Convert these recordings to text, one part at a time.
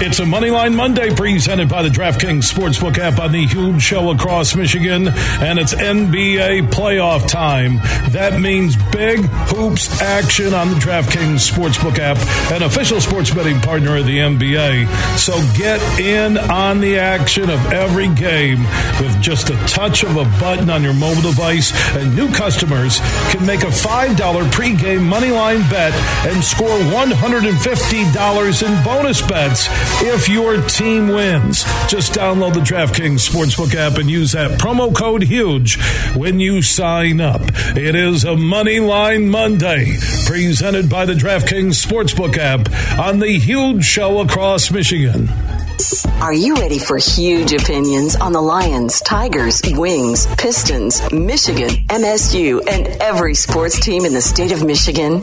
It's a Moneyline Monday presented by the DraftKings Sportsbook app on the huge show across Michigan, and it's NBA playoff time. That means big hoops action on the DraftKings Sportsbook app, an official sports betting partner of the NBA. So get in on the action of every game with just a touch of a button on your mobile device, and new customers can make a $5 pregame Moneyline bet and score $150 in bonus bets if your team wins. Just download the DraftKings Sportsbook app and use that promo code HUGE when you sign up. It is a Money Line Monday presented by the DraftKings Sportsbook app on the Huge Show across Michigan. Are you ready for huge opinions on the Lions, Tigers, Wings, Pistons, Michigan, MSU, and every sports team in the state of Michigan?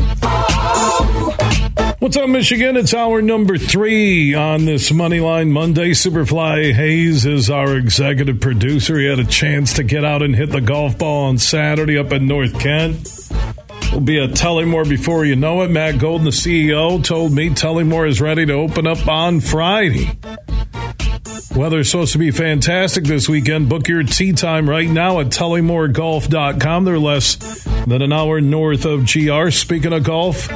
What's up, Michigan? It's hour number three on this Moneyline Monday. Superfly Hayes is our executive producer. He had a chance to get out and hit the golf ball on Saturday up in North Kent. We'll be a Tullymore before you know it. Matt Golden, the CEO, told me Tullymore is ready to open up on Friday. Weather's supposed to be fantastic this weekend. Book your tee time right now at TullymoreGolf.com. They're less than an hour north of GR. Speaking of golf,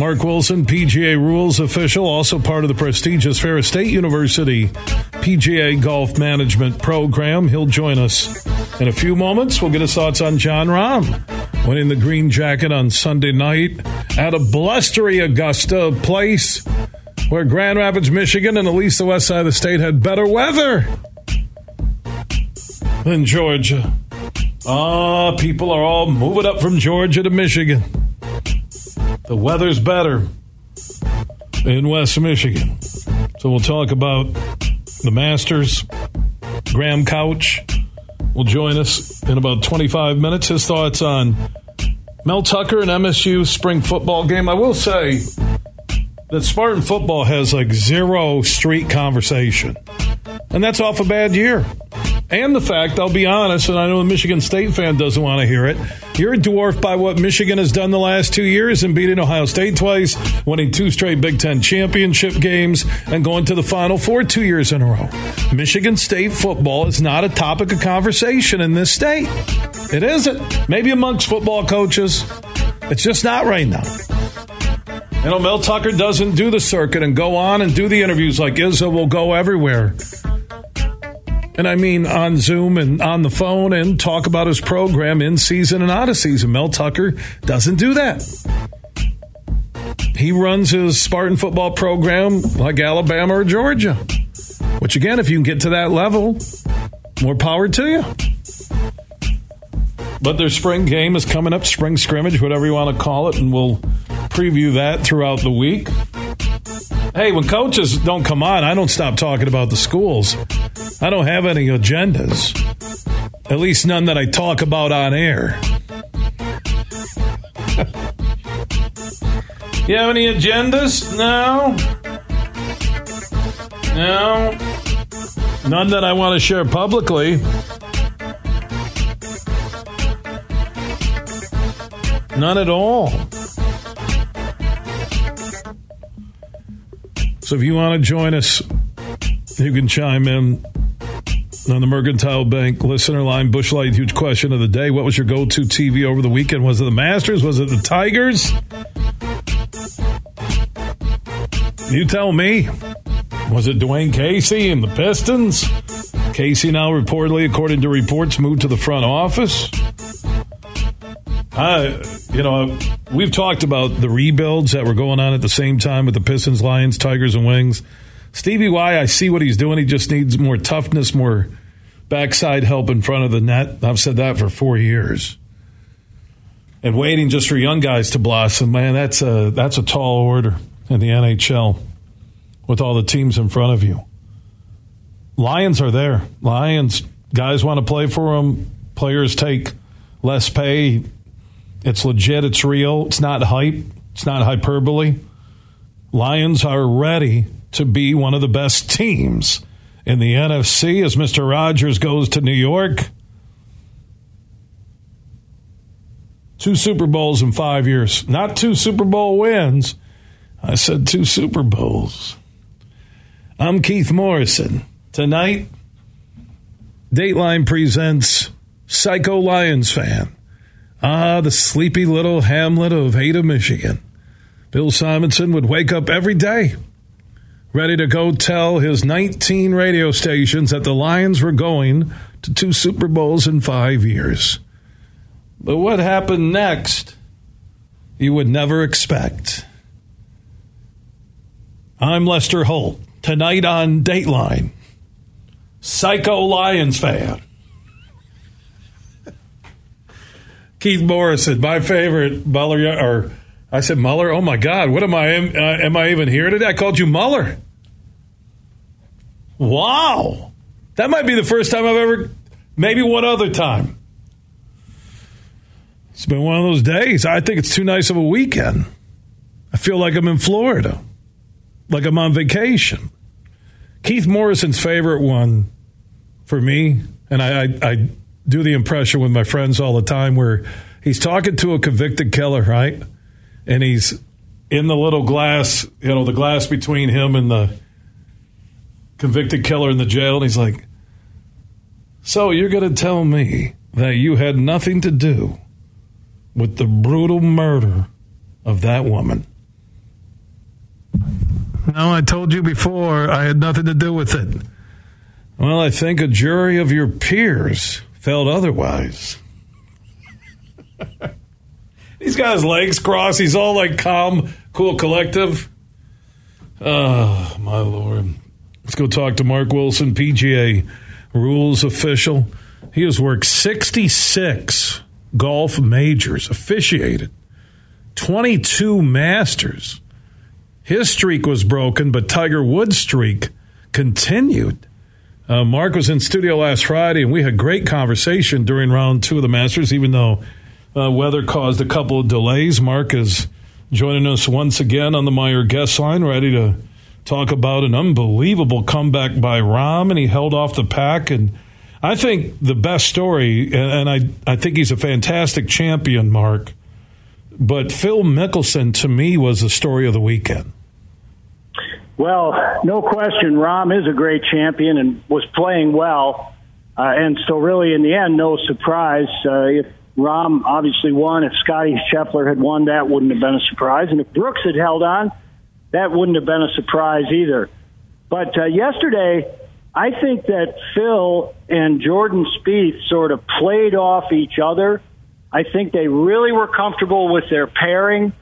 Mark Wilson, PGA Rules official, also part of the prestigious Ferris State University PGA Golf Management Program. He'll join us in a few moments. We'll get his thoughts on Jon Rahm winning the green jacket on Sunday night at a blustery Augusta place where Grand Rapids, Michigan, and at least the west side of the state had better weather than Georgia. Ah, people are all moving up from Georgia to Michigan. The weather's better in West Michigan. So we'll talk about the Masters. Graham Couch will join us in about 25 minutes. His thoughts on Mel Tucker and MSU spring football game. I will say that Spartan football has like zero street conversation. And that's off a bad year. And the fact, I'll be honest, and I know the Michigan State fan doesn't want to hear it, you're dwarfed by what Michigan has done the last two years in beating Ohio State twice, winning two straight Big Ten championship games, and going to the Final Four two years in a row. Michigan State football is not a topic of conversation in this state. It isn't. Maybe amongst football coaches. It's just not right now. You know, Mel Tucker doesn't do the circuit and go on and do the interviews like Izzo will go everywhere and I mean on Zoom and on the phone and talk about his program in season and out of season. Mel Tucker doesn't do that. He runs his Spartan football program like Alabama or Georgia, which again, if you can get to that level, more power to you. But their spring game is coming up, spring scrimmage, whatever you want to call it, and we'll preview that throughout the week. Hey, when coaches don't come on, I don't stop talking about the schools. I don't have any agendas. At least none that I talk about on air. you have any agendas? No. No. None that I want to share publicly. None at all. So if you want to join us, you can chime in on the Mercantile Bank listener line. Busch Light, huge question of the day. What was your go to TV over the weekend? Was it the Masters? Was it the Tigers? You tell me. Was it Dwane Casey and the Pistons? Casey now reportedly, according to reports, moved to the front office. I, you know, we've talked about the rebuilds that were going on at the same time with the Pistons, Lions, Tigers, and Wings. Stevie Y, I see what he's doing. He just needs more toughness, more backside help in front of the net. I've said that for four years. and waiting just for young guys to blossom, man, that's a that's a tall order in the NHL with all the teams in front of you. Lions are there. Lions guys want to play for them. Players take less pay. It's legit. It's real. It's not hype. It's not hyperbole. Lions are ready to be one of the best teams in the NFC as Mr. Rodgers goes to New York. Two Super Bowls in five years. Not two Super Bowl wins. I said two Super Bowls. I'm Keith Morrison. Tonight, Dateline presents Psycho Lions fan. Ah, the sleepy little hamlet of Ada, Michigan. Bill Simonson would wake up every day ready to go tell his 19 radio stations that the Lions were going to two Super Bowls in five years. But what happened next, you would never expect. I'm Lester Holt. Tonight on Dateline, Psycho Lions fan. Keith Morrison, my favorite Muller, or I said Muller. Oh my God, what am I? Am, uh, am I even here today? I called you Muller. Wow, that might be the first time I've ever, maybe one other time. It's been one of those days. I think it's too nice of a weekend. I feel like I'm in Florida, like I'm on vacation. Keith Morrison's favorite one for me, and I, I, I do the impression with my friends all the time where he's talking to a convicted killer, right? And he's in the little glass, you know, the glass between him and the convicted killer in the jail. And he's like, So you're going to tell me that you had nothing to do with the brutal murder of that woman? No, I told you before I had nothing to do with it. Well, I think a jury of your peers felt otherwise. He's got his legs crossed. He's all like calm, cool, collective. Oh, my Lord. Let's go talk to Mark Wilson, PGA rules official. He has worked 66 golf majors, officiated 22 Masters. His streak was broken, but Tiger Woods' streak continued. Uh, Mark was in studio last Friday, and we had great conversation during round two of the Masters, even though uh, weather caused a couple of delays. Mark is joining us once again on the Meijer guest line, ready to talk about an unbelievable comeback by Rahm, and he held off the pack. And I think the best story, and I, I think he's a fantastic champion, Mark, but Phil Mickelson to me was the story of the weekend. Well, no question, Rahm is a great champion and was playing well. Uh, and so, really, in the end, no surprise. Uh, if Rahm obviously won, if Scotty Scheffler had won, that wouldn't have been a surprise. And if Brooks had held on, that wouldn't have been a surprise either. But uh, yesterday, I think that Phil and Jordan Spieth sort of played off each other. I think they really were comfortable with their pairing.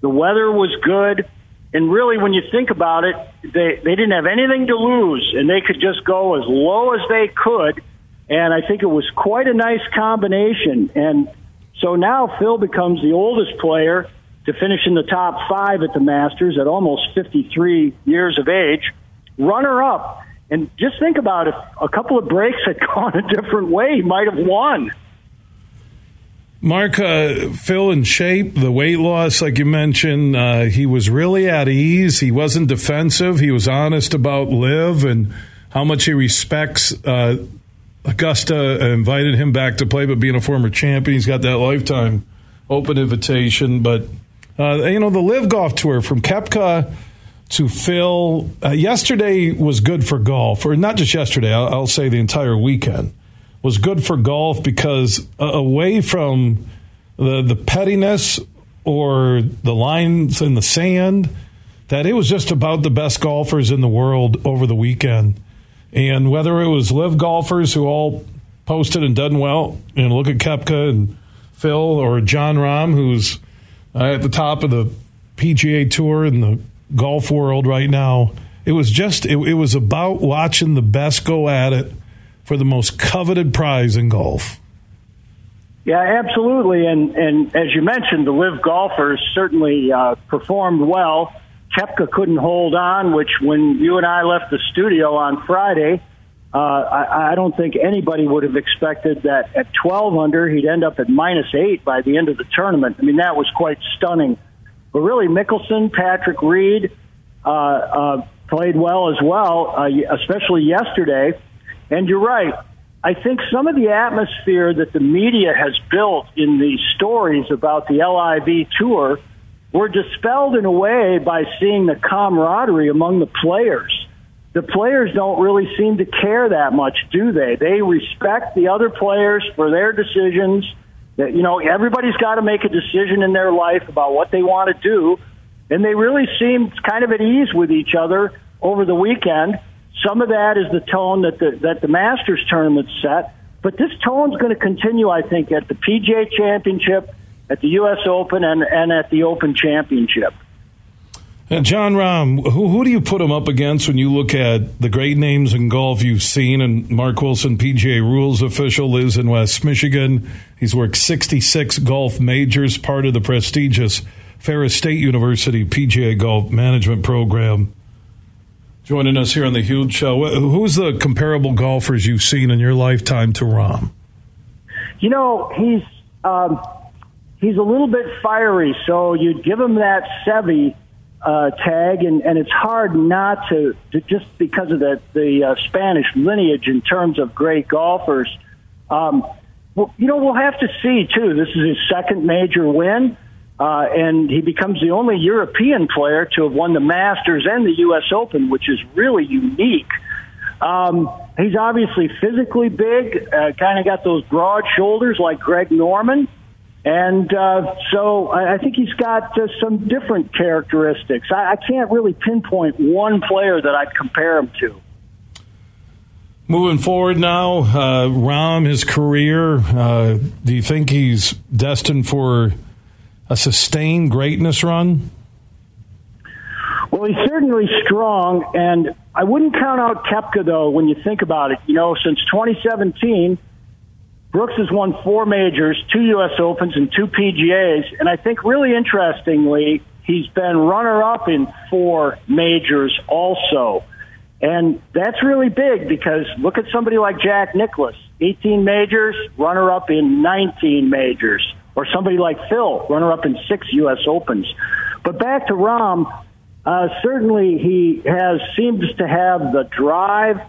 The weather was good. And really, when you think about it, they, they didn't have anything to lose, and they could just go as low as they could. And I think it was quite a nice combination. And so now Phil becomes the oldest player to finish in the top five at the Masters at almost 53 years of age. Runner up. And just think about if a couple of breaks had gone a different way, he might have won. Mark, uh, Phil in shape, the weight loss, like you mentioned, uh, he was really at ease. He wasn't defensive. He was honest about LIV and how much he respects. Uh, Augusta invited him back to play, but being a former champion, he's got that lifetime open invitation. But uh, you know, the LIV Golf Tour from Koepka to Phil. Uh, yesterday was good for golf, or not just yesterday. I'll, I'll, say the entire weekend was good for golf because uh, away from the the pettiness or the lines in the sand, that it was just about the best golfers in the world over the weekend. And whether it was LIV golfers who all posted and done well, and look at Koepka and Phil or John Rahm, who's uh, at the top of the PGA Tour in the golf world right now. It was just, it, it was about watching the best go at it for the most coveted prize in golf. Yeah, absolutely. And and as you mentioned, the LIV golfers certainly uh, performed well. Koepka couldn't hold on, which when you and I left the studio on Friday, uh, I, I don't think anybody would have expected that at 12 under he'd end up at minus eight by the end of the tournament. I mean, that was quite stunning. But really, Mickelson, Patrick Reed uh, uh, played well as well, uh, especially yesterday. And you're right. I think some of the atmosphere that the media has built in the stories about the LIV tour were dispelled in a way by seeing the camaraderie among the players. The players don't really seem to care that much, do they? They respect the other players for their decisions. That you know, everybody's got to make a decision in their life about what they want to do, and they really seemed kind of at ease with each other over the weekend. Some of that is the tone that the that the Masters tournament set, but this tone's going to continue, I think, at the PGA Championship, at the U.S. Open, and and at the Open Championship. And Jon Rahm, who, who do you put him up against when you look at the great names in golf you've seen? And Mark Wilson, PGA rules official, lives in West Michigan. He's worked 66 golf majors, part of the prestigious Ferris State University PGA Golf Management Program joining us here on the Huge Show. Who's the comparable golfers you've seen in your lifetime to Rahm? You know, he's um, he's a little bit fiery, so you'd give him that Seve uh, tag, and, and it's hard not to, to just because of the the uh, Spanish lineage in terms of great golfers. Um, well, you know, we'll have to see too. This is his second major win. Uh, and he becomes the only European player to have won the Masters and the U.S. Open, which is really unique. Um, he's obviously physically big, uh, kind of got those broad shoulders like Greg Norman. And uh, so I, I think he's got uh, some different characteristics. I, I can't really pinpoint one player that I'd compare him to. Moving forward now, uh, Rahm, his career, uh, do you think he's destined for a sustained greatness run? Well, he's certainly strong, and I wouldn't count out Koepka, though. When you think about it, you know, since 2017, Brooks has won four majors, two U.S. Opens, and two PGAs, and I think really interestingly, he's been runner-up in four majors also. And that's really big because look at somebody like Jack Nicklaus, 18 majors, runner up in 19 majors or somebody like Phil, runner up in six U.S. Opens. But back to Rahm, uh, certainly he has seems to have the drive.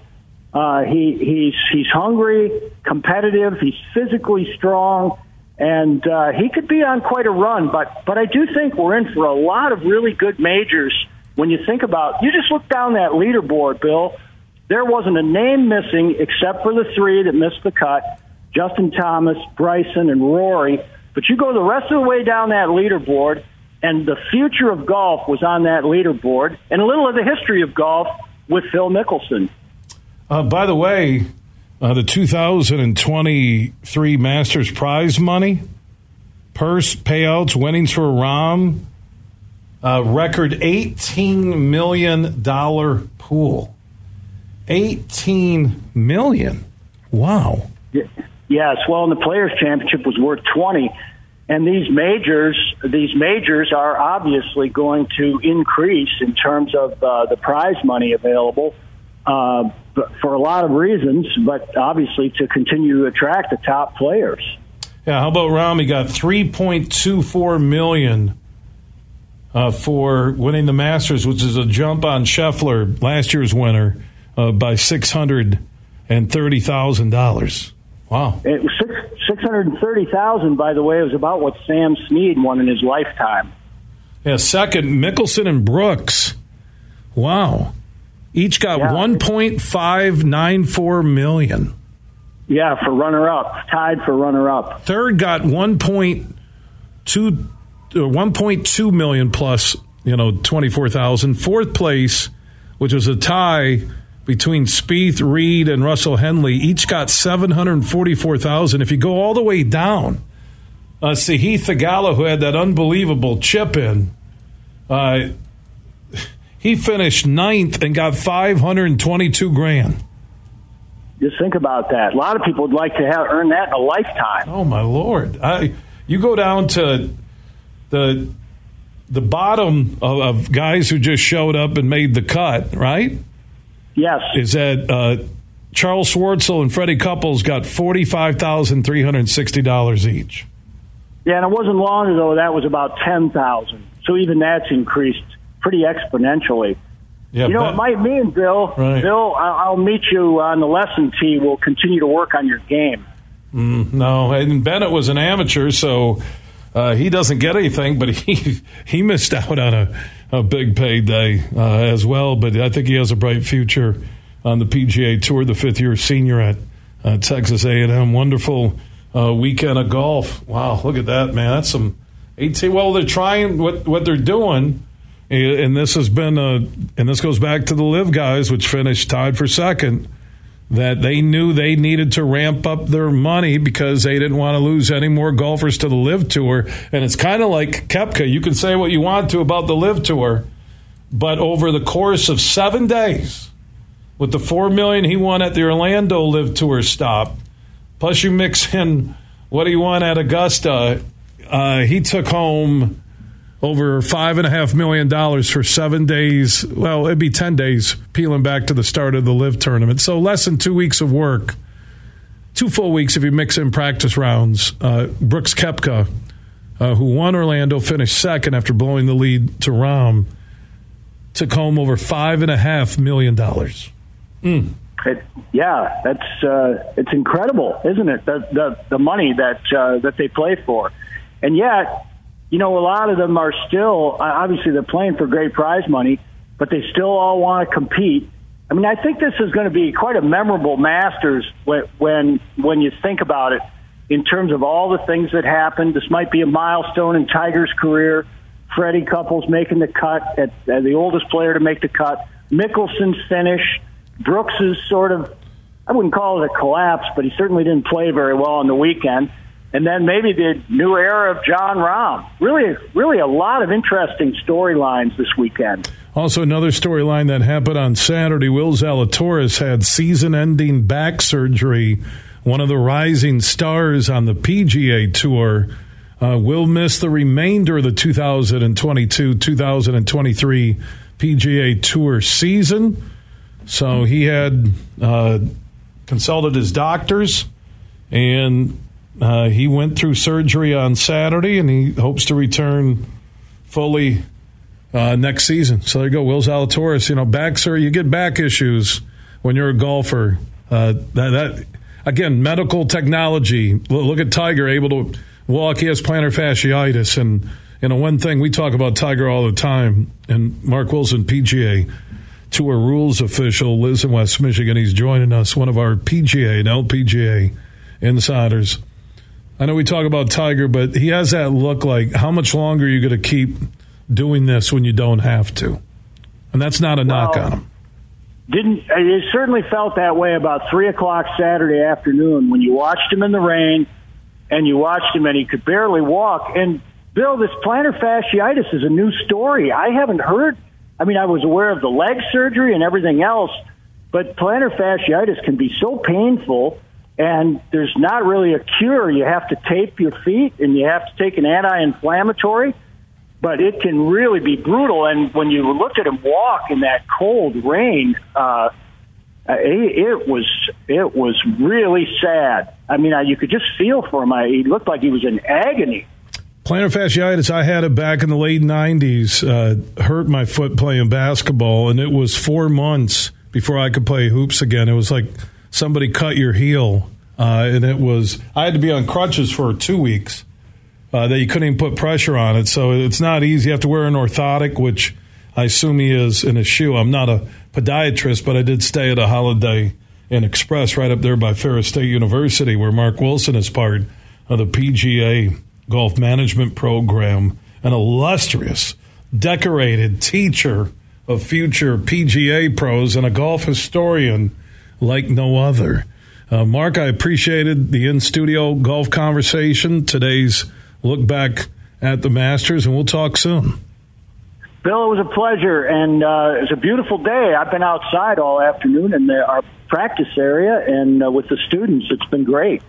Uh, he, he's he's hungry, competitive. He's physically strong, and uh, he could be on quite a run. But but I do think we're in for a lot of really good majors. When you think about, you just look down that leaderboard, Bill. There wasn't a name missing except for the three that missed the cut: Justin Thomas, Bryson, and Rory. But you go the rest of the way down that leaderboard, and the future of golf was on that leaderboard, and a little of the history of golf with Phil Mickelson. Uh, by the way, uh, the 2023 Masters prize money, purse payouts, winnings for Rahm, uh, record $18 million pool. 18 million. Wow. Yes, well, and the Players Championship was worth twenty, and these majors, these majors are obviously going to increase in terms of uh, the prize money available uh, for a lot of reasons, but obviously to continue to attract the top players. Yeah, how about Rahm? He got three point two four million uh, for winning the Masters, which is a jump on Scheffler, last year's winner, uh, by six hundred and thirty thousand dollars. Wow. It was six, 630,000, by the way, it was about what Sam Snead won in his lifetime. Yeah, second, Mickelson and Brooks. Wow. Each got yeah. 1.594 million. Yeah, for runner up, tied for runner up. Third got 1.2 uh, 1.2 million plus, you know, 24,000. Fourth place, which was a tie, between Spieth, Reed, and Russell Henley. Each got 744,000. If you go all the way down, uh, Sahith who had that unbelievable chip in, uh, he finished ninth and got 522 grand. Just think about that. A lot of people would like to have earn that in a lifetime. Oh my lord! I you go down to the the bottom of, of guys who just showed up and made the cut, right? Yes. Is that uh, Charles Schwartzel and Freddie Couples got forty five thousand three hundred sixty dollars each. Yeah, and it wasn't long ago that was about ten thousand. So even that's increased pretty exponentially. Yeah, you know, bet- it might mean, Bill. Right. Bill, I'll meet you on the lesson tee. We'll continue to work on your game. No, and Bennett was an amateur, so uh, he doesn't get anything. But he he missed out on a, a big payday uh, as well. But I think he has a bright future on the PGA Tour. The fifth year senior at uh, Texas A and M. Wonderful uh, weekend of golf. Wow, look at that, man. That's some eighteen. Well, they're trying what what they're doing. And this has been, uh, and this goes back to the LIV guys, which finished tied for second that they knew they needed to ramp up their money because they didn't want to lose any more golfers to the LIV tour. And it's kind of like Koepka. You can say what you want to about the LIV tour, but over the course of seven days, with the four million he won at the Orlando LIV tour stop, plus you mix in what he won at Augusta, uh, he took home over five and a half million dollars for seven days. Well, it'd be ten days peeling back to the start of the LIV tournament. So less than two weeks of work, two full weeks if you mix in practice rounds. Uh, Brooks Koepka, uh, who won Orlando, finished second after blowing the lead to Rahm, took home over five and a half million dollars. It, yeah, that's uh, it's incredible, isn't it? The the, the money that uh, that they play for, and yet, you know, a lot of them are still obviously they're playing for great prize money, but they still all want to compete. I mean, I think this is going to be quite a memorable Masters when when when you think about it in terms of all the things that happened. This might be a milestone in Tiger's career. Freddie Couples making the cut at, at the oldest player to make the cut. Mickelson's finish. Brooks's sort of, I wouldn't call it a collapse, but he certainly didn't play very well on the weekend. And then maybe the new era of Jon Rahm. Really, really a lot of interesting storylines this weekend. Also, another storyline that happened on Saturday Will Zalatoris had season ending back surgery. One of the rising stars on the PGA Tour uh, will miss the remainder of the 2022 2023 PGA Tour season. So he had uh, consulted his doctors and uh, he went through surgery on Saturday and he hopes to return fully uh, next season. So there you go, Will Zalatoris. You know, back sir, you get back issues when you're a golfer. Uh, that, that again, medical technology. Look at Tiger able to walk. He has plantar fasciitis, and you know one thing we talk about Tiger all the time. And Mark Wilson, PGA Tour rules official, lives in West Michigan. He's joining us, one of our PGA and LPGA insiders. I know we talk about Tiger, but he has that look like how much longer are you going to keep doing this when you don't have to? And that's not a knock on him. Didn't it certainly felt that way about three o'clock Saturday afternoon when you watched him in the rain and you watched him and he could barely walk. And Bill, this plantar fasciitis is a new story. I haven't heard. I mean, I was aware of the leg surgery and everything else, but plantar fasciitis can be so painful, and there's not really a cure. You have to tape your feet and you have to take an anti-inflammatory, but it can really be brutal. And when you looked at him walk in that cold rain, uh, it, it was it was really sad. I mean, I, you could just feel for him. I, he looked like he was in agony. Plantar fasciitis, I had it back in the late 90s, uh, hurt my foot playing basketball, and it was four months before I could play hoops again. It was like somebody cut your heel, uh, and it was, I had to be on crutches for two weeks. Uh, that you couldn't even put pressure on it, so it's not easy. You have to wear an orthotic, which I assume he is in his shoe. I'm not a podiatrist, but I did stay at a Holiday Inn Express right up there by Ferris State University, where Mark Wilson is part of the PGA Golf Management Program, an illustrious, decorated teacher of future PGA pros and a golf historian like no other. Uh, Mark, I appreciated the in studio golf conversation, today's look back at the Masters, and we'll talk soon. Bill, it was a pleasure, and uh, it's a beautiful day. I've been outside all afternoon in the, our practice area and uh, with the students. It's been great.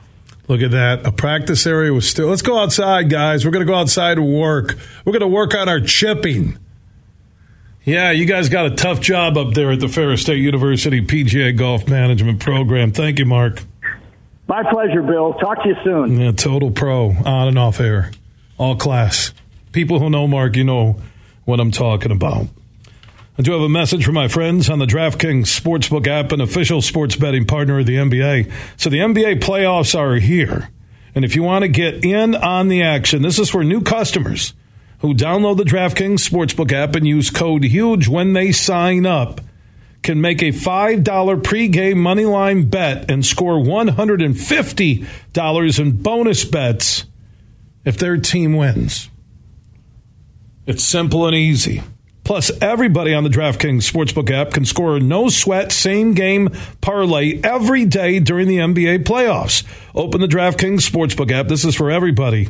Look at that. A practice area was still. Let's go outside, guys. We're going to go outside and work. We're going to work on our chipping. Yeah, you guys got a tough job up there at the Ferris State University PGA Golf Management Program. Thank you, Mark. My pleasure, Bill. Talk to you soon. Yeah, total pro, on and off air, all class. People who know Mark, you know what I'm talking about. I do have a message from my friends on the DraftKings Sportsbook app, an official sports betting partner of the NBA. So the NBA playoffs are here. And if you want to get in on the action, this is for new customers who download the DraftKings Sportsbook app and use code HUGE when they sign up can make a $5 pregame moneyline bet and score $150 in bonus bets if their team wins. It's simple and easy. Plus, everybody on the DraftKings Sportsbook app can score a no sweat same game parlay every day during the NBA playoffs. Open the DraftKings Sportsbook app. This is for everybody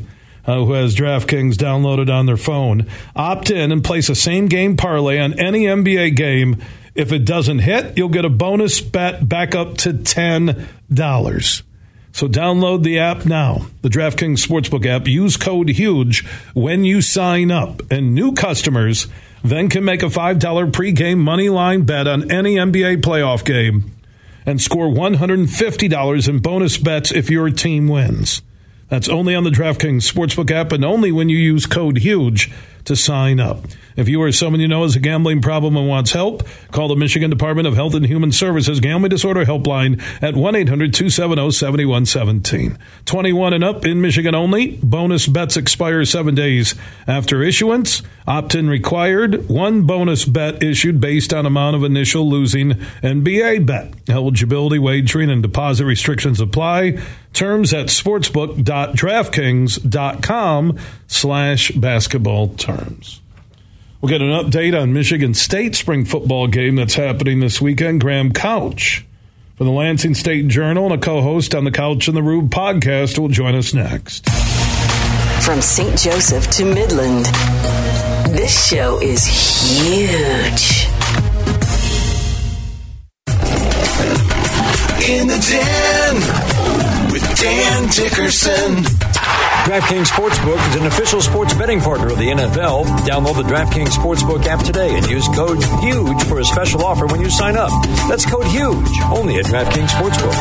uh, who has DraftKings downloaded on their phone. Opt in and place a same game parlay on any NBA game. If it doesn't hit, you'll get a bonus bet back up to $10. So download the app now, the DraftKings Sportsbook app. Use code HUGE when you sign up. And new customers then can make a $5 pregame money line bet on any NBA playoff game and score $150 in bonus bets if your team wins. That's only on the DraftKings Sportsbook app and only when you use code HUGE to sign up. If you or someone you know has a gambling problem and wants help, call the Michigan Department of Health and Human Services Gambling Disorder Helpline at 1 800 270 7117. 21 and up in Michigan only. Bonus bets expire seven days after issuance. Opt in required. One bonus bet issued based on amount of initial losing NBA bet. Eligibility, wagering, and deposit restrictions apply. Terms at sportsbook.draftkings.com slash basketball terms. We'll get an update on Michigan State spring football game that's happening this weekend. Graham Couch from the Lansing State Journal and a co-host on the Couch and the Rube podcast will join us next. From St. Joseph to Midland, this show is huge. In the den with Dan Dickerson. DraftKings Sportsbook is an official sports betting partner of the NFL. Download the DraftKings Sportsbook app today and use code HUGE for a special offer when you sign up. That's code HUGE, only at DraftKings Sportsbook.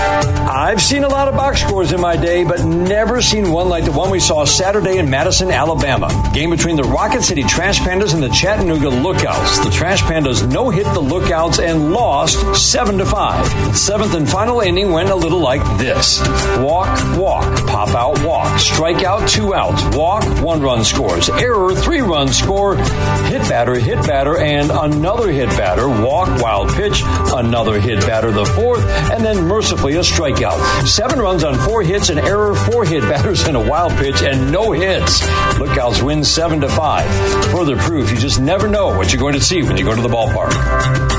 I've seen a lot of box scores in my day, but never seen one like the one we saw Saturday in Madison, Alabama. Game between the Rocket City Trash Pandas and the Chattanooga Lookouts. The Trash Pandas no hit the Lookouts and lost 7 to 5. The seventh and final inning went a little like this walk, walk, pop out, walk, strike out, two outs, walk, one run scores, error, three run score, hit batter, hit batter, and another hit batter, walk, wild pitch, another hit batter, the fourth, and then mercifully a strikeout. Seven runs on four hits, an error, four hit batters, and a wild pitch, and no hits. Lookouts win seven to five. Further proof you just never know what you're going to see when you go to the ballpark.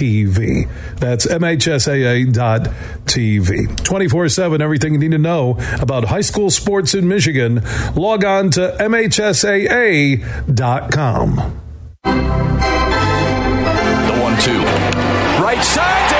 TV. That's MHSAA.tv. 24 7, everything you need to know about high school sports in Michigan. Log on to MHSAA.com. The one two. Right side.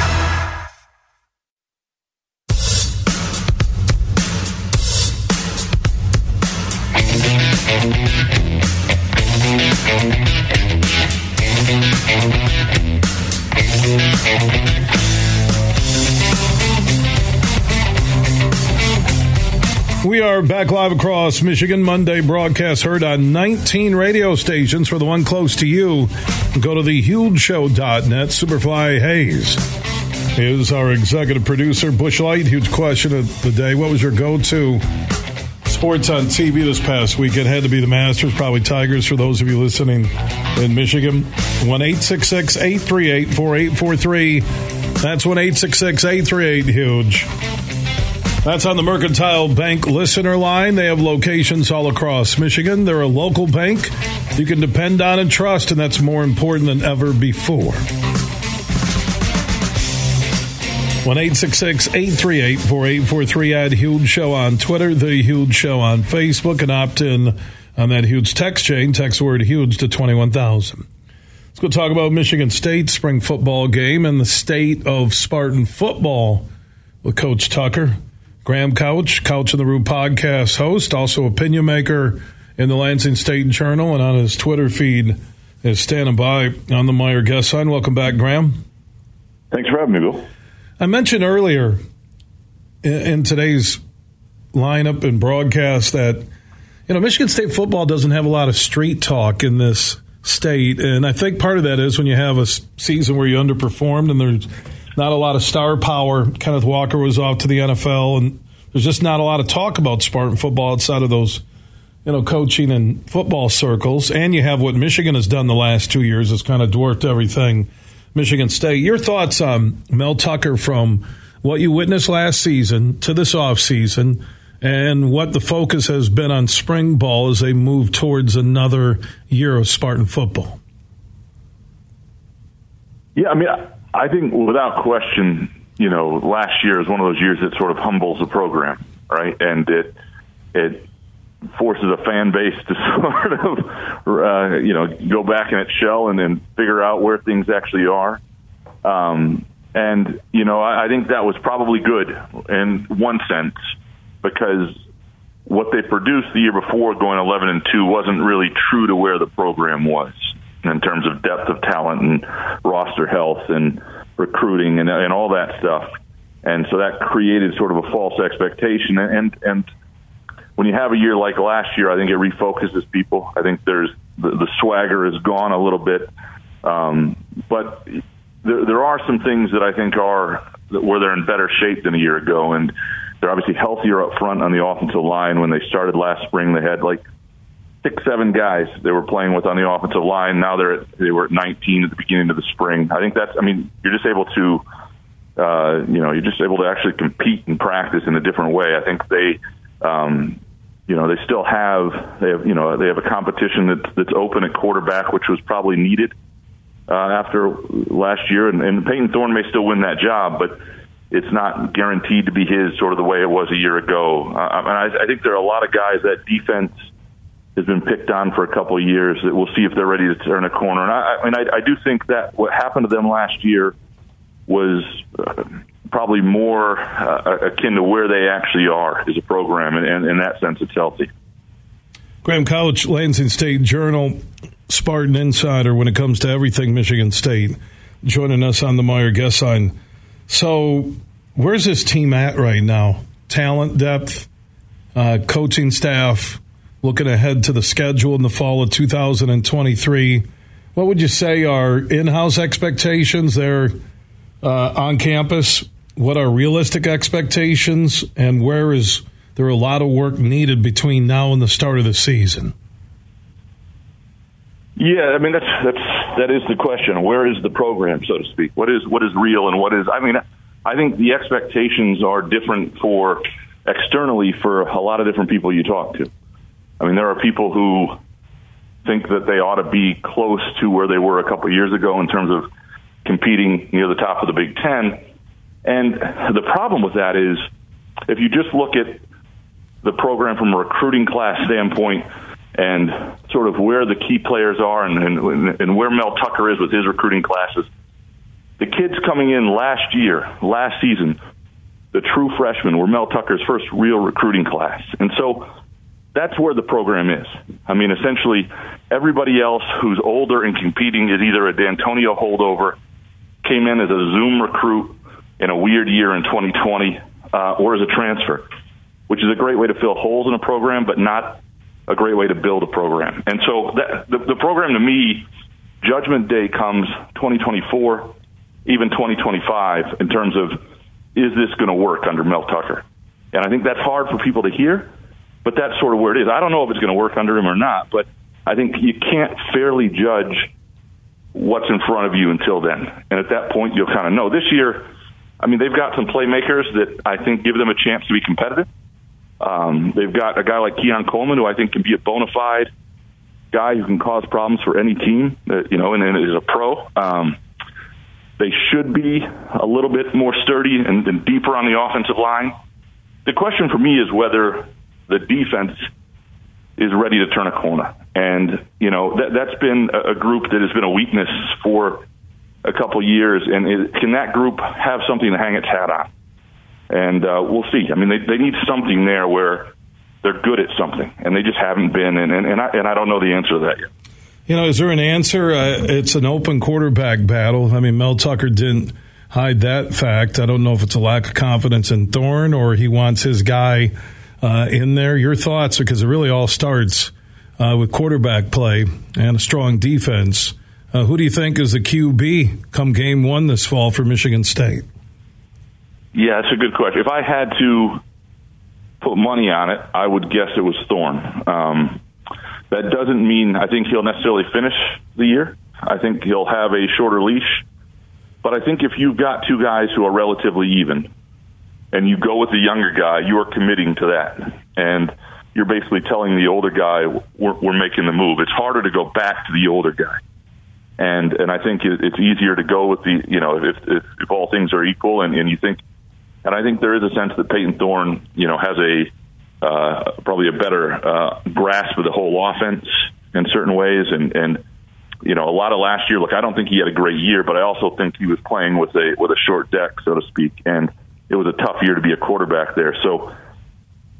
We are back live across Michigan. Monday broadcast heard on 19 radio stations. For the one close to you, go to thehugeshow.net. Superfly Hayes is our executive producer. Busch Light, huge question of the day. What was your go to sports on TV this past week? It had to be the Masters, probably Tigers for those of you listening in Michigan. 1 838 4843. That's 1 838 Huge. That's on the Mercantile Bank listener line. They have locations all across Michigan. They're a local bank you can depend on and trust, and that's more important than ever before. 1 838 4843 at Huge Show on Twitter, The Huge Show on Facebook, and opt in on that huge text chain. Text word huge to 21,000. Let's go talk about Michigan State spring football game and the state of Spartan football with Coach Tucker. Graham Couch, Couch in the Room podcast host, also opinion maker in the Lansing State Journal and on his Twitter feed is standing by on the Meijer guest line. Welcome back, Graham. Thanks for having me, Bill. I mentioned earlier in, in today's lineup and broadcast that you know Michigan State football doesn't have a lot of street talk in this state, and I think part of that is when you have a season where you underperformed and there's not a lot of star power. Kenneth Walker was off to the NFL, and there's just not a lot of talk about Spartan football outside of those, you know, coaching and football circles. And you have what Michigan has done the last two years has kind of dwarfed everything. Michigan State. Your thoughts on Mel Tucker from what you witnessed last season to this offseason and what the focus has been on spring ball as they move towards another year of Spartan football? Yeah, I mean, I think without question, you know, last year is one of those years that sort of humbles the program, right? And it it forces a fan base to sort of, uh, you know, go back in its shell and then figure out where things actually are. Um, and you know, I, I think that was probably good in one sense because what they produced the year before, going 11 and two, wasn't really true to where the program was in terms of depth of talent and roster health and recruiting and, and all that stuff. And so that created sort of a false expectation. And, and when you have a year like last year, I think it refocuses people. I think there's the, the swagger is gone a little bit. Um, but there, there are some things that I think are where they're in better shape than a year ago. And they're obviously healthier up front on the offensive line. When they started last spring, they had like six, seven guys they were playing with on the offensive line. Now they're at, they were at 19 at the beginning of the spring. I think that's. I mean, you're just able to, uh, you know, you're just able to actually compete and practice in a different way. I think they, um, you know, they still have they have you know they have a competition that's that's open at quarterback, which was probably needed uh, after last year. And, and Payton Thorne may still win that job, but it's not guaranteed to be his sort of the way it was a year ago. Uh, and I, I think there are a lot of guys that defense has been picked on for a couple of years. That we'll see if they're ready to turn a corner. And I, I mean, I, I do think that what happened to them last year was uh, probably more uh, akin to where they actually are as a program, and, and in that sense, it's healthy. Graham Couch, Lansing State Journal, Spartan Insider when it comes to everything Michigan State, joining us on the Meijer guest line. So, where's this team at right now? Talent depth, uh, coaching staff, looking ahead to the schedule in the fall of 2023. What would you say are in house expectations there uh, on campus? What are realistic expectations? And where is there a lot of work needed between now and the start of the season? Yeah, I mean that's that's that is the question. Where is the program, so to speak? What is what is real and what is? I mean, I think the expectations are different for externally for a lot of different people you talk to. I mean, there are people who think that they ought to be close to where they were a couple of years ago in terms of competing near the top of the Big Ten. And the problem with that is if you just look at the program from a recruiting class standpoint and sort of where the key players are and, and, and where Mel Tucker is with his recruiting classes, the kids coming in last year, last season, the true freshmen were Mel Tucker's first real recruiting class. And so that's where the program is. I mean, essentially, everybody else who's older and competing is either a Dantonio holdover, came in as a Zoom recruit in a weird year in 2020, uh, or as a transfer, which is a great way to fill holes in a program, but not a great way to build a program. And so that, the, the program to me, judgment day comes 2024, even 2025 in terms of is this going to work under Mel Tucker? And I think that's hard for people to hear, but that's sort of where it is. I don't know if it's going to work under him or not, but I think you can't fairly judge what's in front of you until then. And at that point, you'll kind of know. This year, I mean, they've got some playmakers that I think give them a chance to be competitive. Um, they've got a guy like Keon Coleman, who I think can be a bona fide guy who can cause problems for any team, that, you know, and, and is a pro. Um, they should be a little bit more sturdy and, and deeper on the offensive line. The question for me is whether the defense is ready to turn a corner. And, you know, that, that's been a, group that has been a weakness for a couple years. And it, can that group have something to hang its hat on? And uh, we'll see. I mean, they, they need something there where they're good at something, and they just haven't been. And, and, and, I, and I don't know the answer to that yet. You know, is there an answer? Uh, it's an open quarterback battle. I mean, Mel Tucker didn't hide that fact. I don't know if it's a lack of confidence in Thorne or he wants his guy uh, in there. Your thoughts, because it really all starts uh, with quarterback play and a strong defense. Uh, who do you think is the QB come game one this fall for Michigan State? Yeah, that's a good question. If I had to put money on it, I would guess it was Thorne. Um, that doesn't mean I think he'll necessarily finish the year. I think he'll have a shorter leash. But I think if you've got two guys who are relatively even, and you go with the younger guy, you are committing to that. And you're basically telling the older guy, we're, we're making the move. It's harder to go back to the older guy. And, and I think it's easier to go with the, you know, if, if, if all things are equal and, and you think, and I think there is a sense that Payton Thorne, you know, has a, uh, probably a better uh, grasp of the whole offense in certain ways. And, and, you know, a lot of last year, look, I don't think he had a great year, but I also think he was playing with a, with a short deck, so to speak. And, it was a tough year to be a quarterback there. So,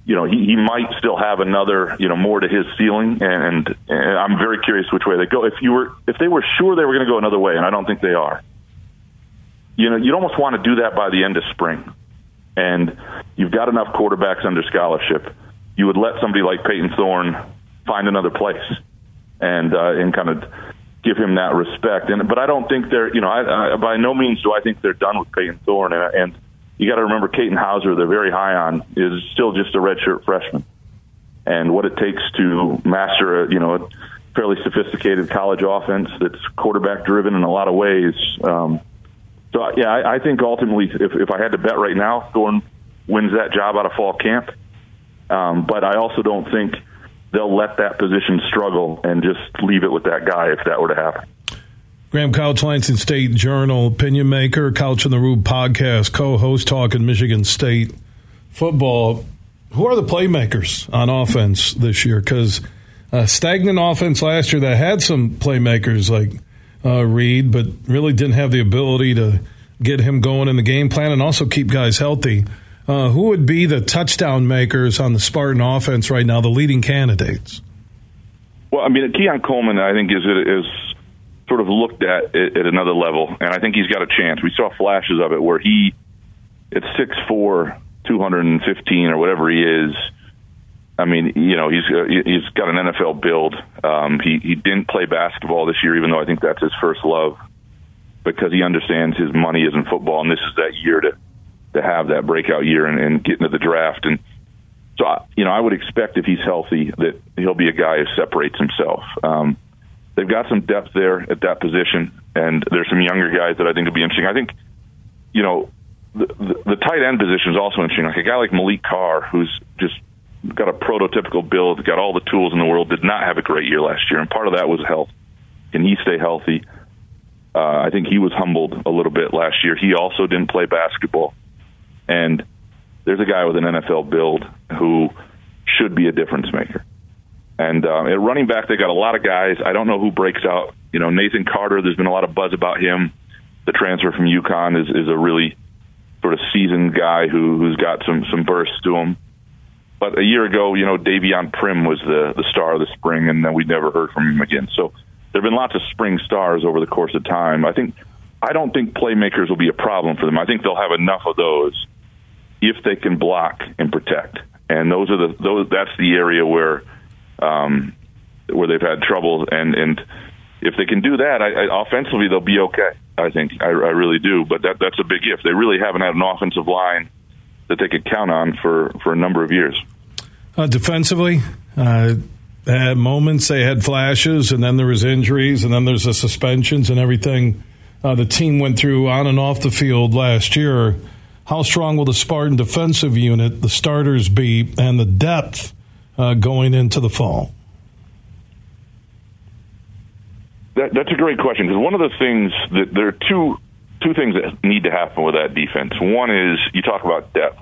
you know, he, he might still have another, you know, more to his ceiling, and, and I'm very curious which way they go. If you were, if they were sure they were going to go another way, and I don't think they are, you know, you'd almost want to do that by the end of spring, and you've got enough quarterbacks under scholarship. You would let somebody like Payton Thorne find another place, and uh, and kind of give him that respect. And but I don't think they're, you know, I, I, by no means do I think they're done with Payton Thorne, and, and you got to remember Katin Houser, they're very high on, is still just a redshirt freshman. And what it takes to master a, you know, a fairly sophisticated college offense that's quarterback driven in a lot of ways. Um, so, yeah, I, I think ultimately, if, if I had to bet right now, Thorne wins that job out of fall camp. Um, but I also don't think they'll let that position struggle and just leave it with that guy if that were to happen. Graham Couch, Lansing State Journal, opinion maker, Couch in the Rube podcast, co-host talking Michigan State football. Who are the playmakers on offense this year? Because uh, stagnant offense last year that had some playmakers like uh, Reed, but really didn't have the ability to get him going in the game plan and also keep guys healthy. Uh, who would be the touchdown makers on the Spartan offense right now, the leading candidates? Well, I mean, Keon Coleman, I think, is is sort of looked at it at another level, and I think he's got a chance. We saw flashes of it where he, at six four, two hundred and fifteen or whatever he is. I mean, you know, he's uh, he's got an NFL build. Um, he he didn't play basketball this year, even though I think that's his first love, because he understands his money isn't football, and this is that year to to have that breakout year and, and get into the draft. And so, you know, I would expect if he's healthy that he'll be a guy who separates himself. Um, they've got some depth there at that position, and there's some younger guys that I think will be interesting. I think, you know, the, the, the tight end position is also interesting. Like a guy like Maliq Carr, who's just got a prototypical build, got all the tools in the world, did not have a great year last year, and part of that was health. Can he stay healthy? Uh, I think he was humbled a little bit last year. He also didn't play basketball, and there's a guy with an NFL build who should be a difference maker. And uh, at running back, they got a lot of guys. I don't know who breaks out. You know, Nathan Carter. There's been a lot of buzz about him. The transfer from UConn is is a really sort of seasoned guy who who's got some some bursts to him. But a year ago, you know, Davion Primm was the the star of the spring, and then we never heard from him again. So there have been lots of spring stars over the course of time. I think I don't think playmakers will be a problem for them. I think they'll have enough of those if they can block and protect. And those are the those that's the area where um, where they've had trouble. And and if they can do that, I, I, offensively they'll be okay. I think I, I really do. But that that's a big if. They really haven't had an offensive line that they could count on for for a number of years. Uh, defensively. Uh moments, they had flashes, and then there was injuries, and then there's the suspensions and everything uh, the team went through on and off the field last year. How strong will the Spartan defensive unit, the starters, be, and the depth uh, going into the fall? That, that's a great question because one of the things that there are two two things that need to happen with that defense. One is you talk about depth,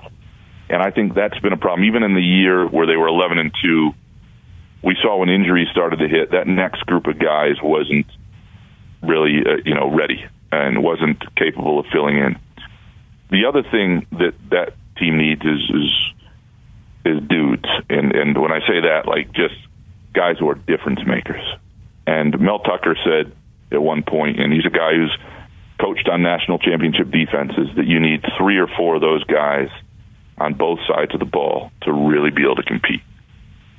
and I think that's been a problem. Even in the year where they were eleven and two, we saw when injuries started to hit that next group of guys wasn't really uh, you know ready and wasn't capable of filling in. The other thing that that team needs is is is dudes, and and when I say that, like just guys who are difference makers. And Mel Tucker said at one point, and he's a guy who's coached on national championship defenses, that you need three or four of those guys on both sides of the ball to really be able to compete.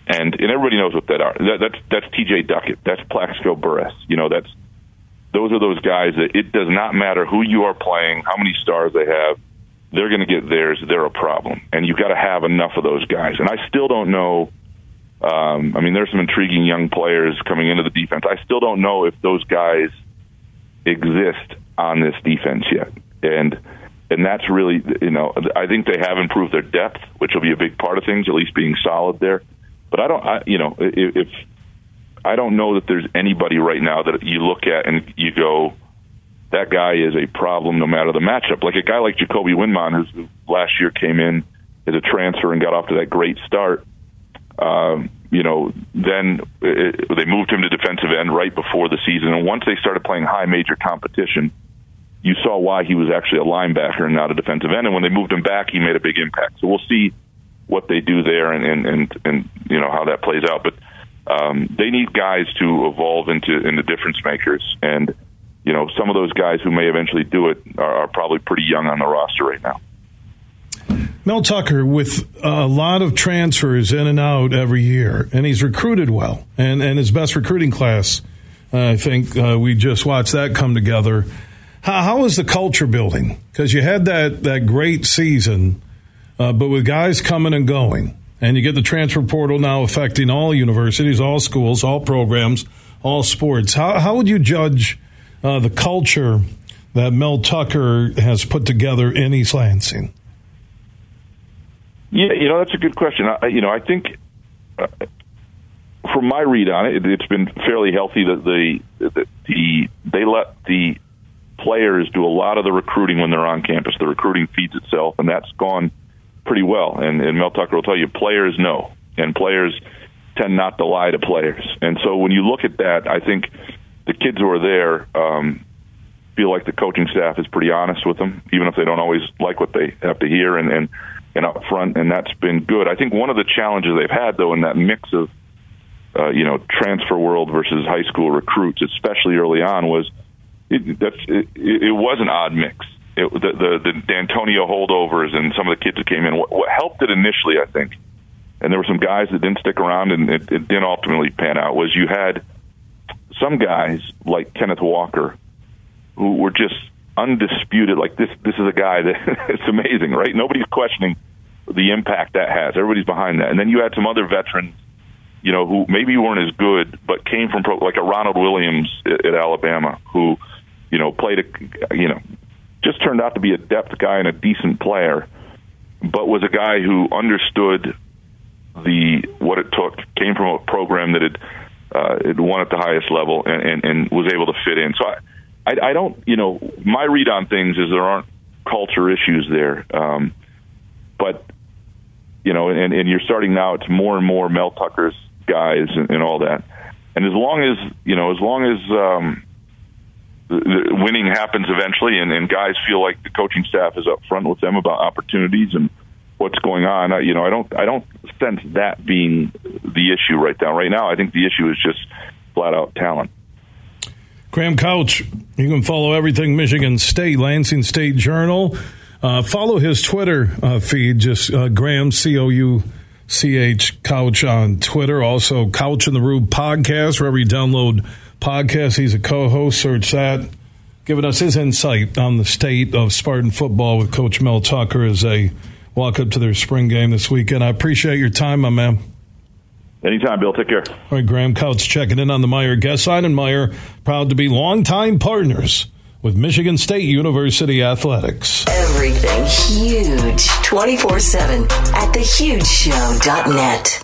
And and everybody knows what that are. That, that's that's T.J. Duckett. That's Plaxico Burress. You know, that's those are those guys that it does not matter who you are playing, how many stars they have they're going to get theirs. They're a problem, and you've got to have enough of those guys. And I still don't know. Um, I mean, there's some intriguing young players coming into the defense. I still don't know if those guys exist on this defense yet, and and that's really you know I think they have improved their depth, which will be a big part of things, at least being solid there. But I don't, I, you know, if, if I don't know that there's anybody right now that you look at and you go, that guy is a problem no matter the matchup. Like a guy like Jacoby Windmon, who last year came in as a transfer and got off to that great start. Um, you know, then it, they moved him to defensive end right before the season, and once they started playing high major competition, you saw why he was actually a linebacker and not a defensive end. And when they moved him back, he made a big impact. So we'll see what they do there and and and, and you know how that plays out. But um, they need guys to evolve into into difference makers and you know, some of those guys who may eventually do it are, are probably pretty young on the roster right now. Mel Tucker, with a lot of transfers in and out every year, and he's recruited well, and, and his best recruiting class, uh, I think uh, we just watched that come together. How, how is the culture building? Because you had that, that great season, uh, but with guys coming and going, and you get the transfer portal now affecting all universities, all schools, all programs, all sports. How, how would you judge – uh, the culture that Mel Tucker has put together in East Lansing? Yeah, you know that's a good question. I, you know, I think uh, from my read on it, it, has been fairly healthy. That the, the the they let the players do a lot of the recruiting when they're on campus. The recruiting feeds itself, and that's gone pretty well. And, and Mel Tucker will tell you, players know, and players tend not to lie to players. And so when you look at that, I think the kids who are there um, feel like the coaching staff is pretty honest with them, even if they don't always like what they have to hear and and, and up front, and that's been good. I think one of the challenges they've had though in that mix of uh, you know transfer world versus high school recruits, especially early on, was it, that's it, it was an odd mix. It, the, the the Dantonio holdovers and some of the kids that came in. What, what helped it initially, I think, and there were some guys that didn't stick around and it, it didn't ultimately pan out. Was you had some guys like Kenneth Walker who were just undisputed. Like this, this is a guy that it's amazing, right? Nobody's questioning the impact that has. Everybody's behind that. And then you had some other veterans you know, who maybe weren't as good, but came from pro, like a Ronald Williams at, at Alabama, who, you know, played a, you know, just turned out to be a depth guy and a decent player, but was a guy who understood the what it took, came from a program that had uh, won at the highest level, and, and, and was able to fit in. So I, I, I don't, you know, my read on things is there aren't culture issues there, um, but you know, and, and you're starting now. It's more and more Mel Tucker's guys and, and all that. And as long as you know, as long as um, the, the winning happens eventually, and, and guys feel like the coaching staff is up front with them about opportunities and what's going on, I, you know, I don't, I don't sense that being the issue right now. Right now, I think the issue is just flat out talent. Graham Couch, you can follow everything Michigan State, Lansing State Journal. Uh, follow his Twitter uh, feed, just uh, Graham C O U C H Couch on Twitter. Also, Couch in the Rube podcast, wherever you download podcasts. He's a co-host. Search that. Giving us his insight on the state of Spartan football with Coach Mel Tucker as they walk up to their spring game this weekend. I appreciate your time, my man. Anytime, Bill. Take care. All right, Graham Couch checking in on the Meijer guest line, and Meijer proud to be longtime partners with Michigan State University Athletics. Everything huge 24 7 at thehugeshow.net.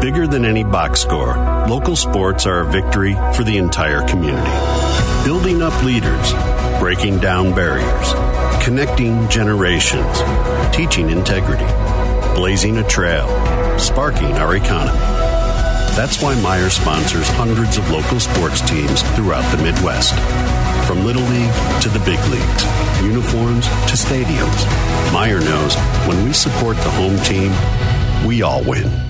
Bigger than any box score, local sports are a victory for the entire community. Building up leaders, breaking down barriers, connecting generations, teaching integrity, blazing a trail, sparking our economy. That's why Meijer sponsors hundreds of local sports teams throughout the Midwest. From Little League to the big leagues, uniforms to stadiums, Meijer knows when we support the home team, we all win.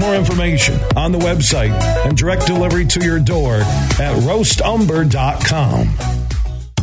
More information on the website and direct delivery to your door at roastumber.com.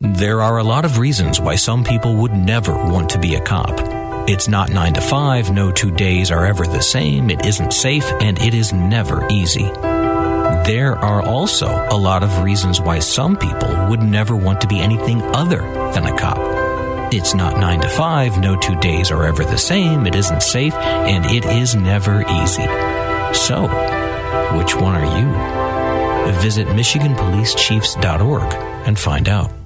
There are a lot of reasons why some people would never want to be a cop. It's not 9 to 5, no two days are ever the same, it isn't safe, and it is never easy. There are also a lot of reasons why some people would never want to be anything other than a cop. It's not 9 to 5, no two days are ever the same, it isn't safe, and it is never easy. So, which one are you? Visit MichiganPoliceChiefs.org and find out.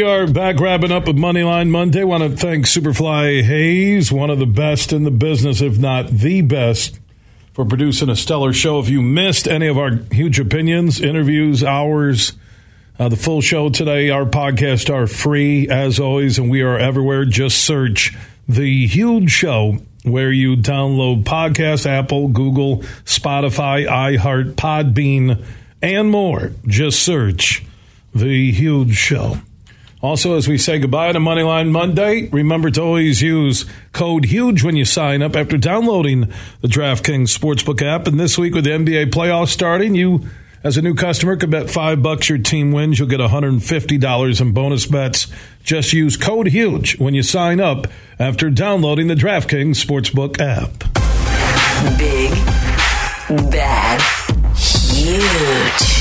We are back wrapping up with Moneyline Monday. Want to thank Superfly Hayes, one of the best in the business, if not the best, for producing a stellar show. If you missed any of our huge opinions, interviews, hours, uh, the full show today, our podcasts are free as always, and we are everywhere. Just search The Huge Show where you download podcasts, Apple, Google, Spotify, iHeart, Podbean, and more. Just search The Huge Show. Also, as we say goodbye to Moneyline Monday, remember to always use code HUGE when you sign up after downloading the DraftKings Sportsbook app. And this week with the NBA playoffs starting, you as a new customer could bet five bucks your team wins. You'll get $150 in bonus bets. Just use code HUGE when you sign up after downloading the DraftKings Sportsbook app. Big, bad, huge.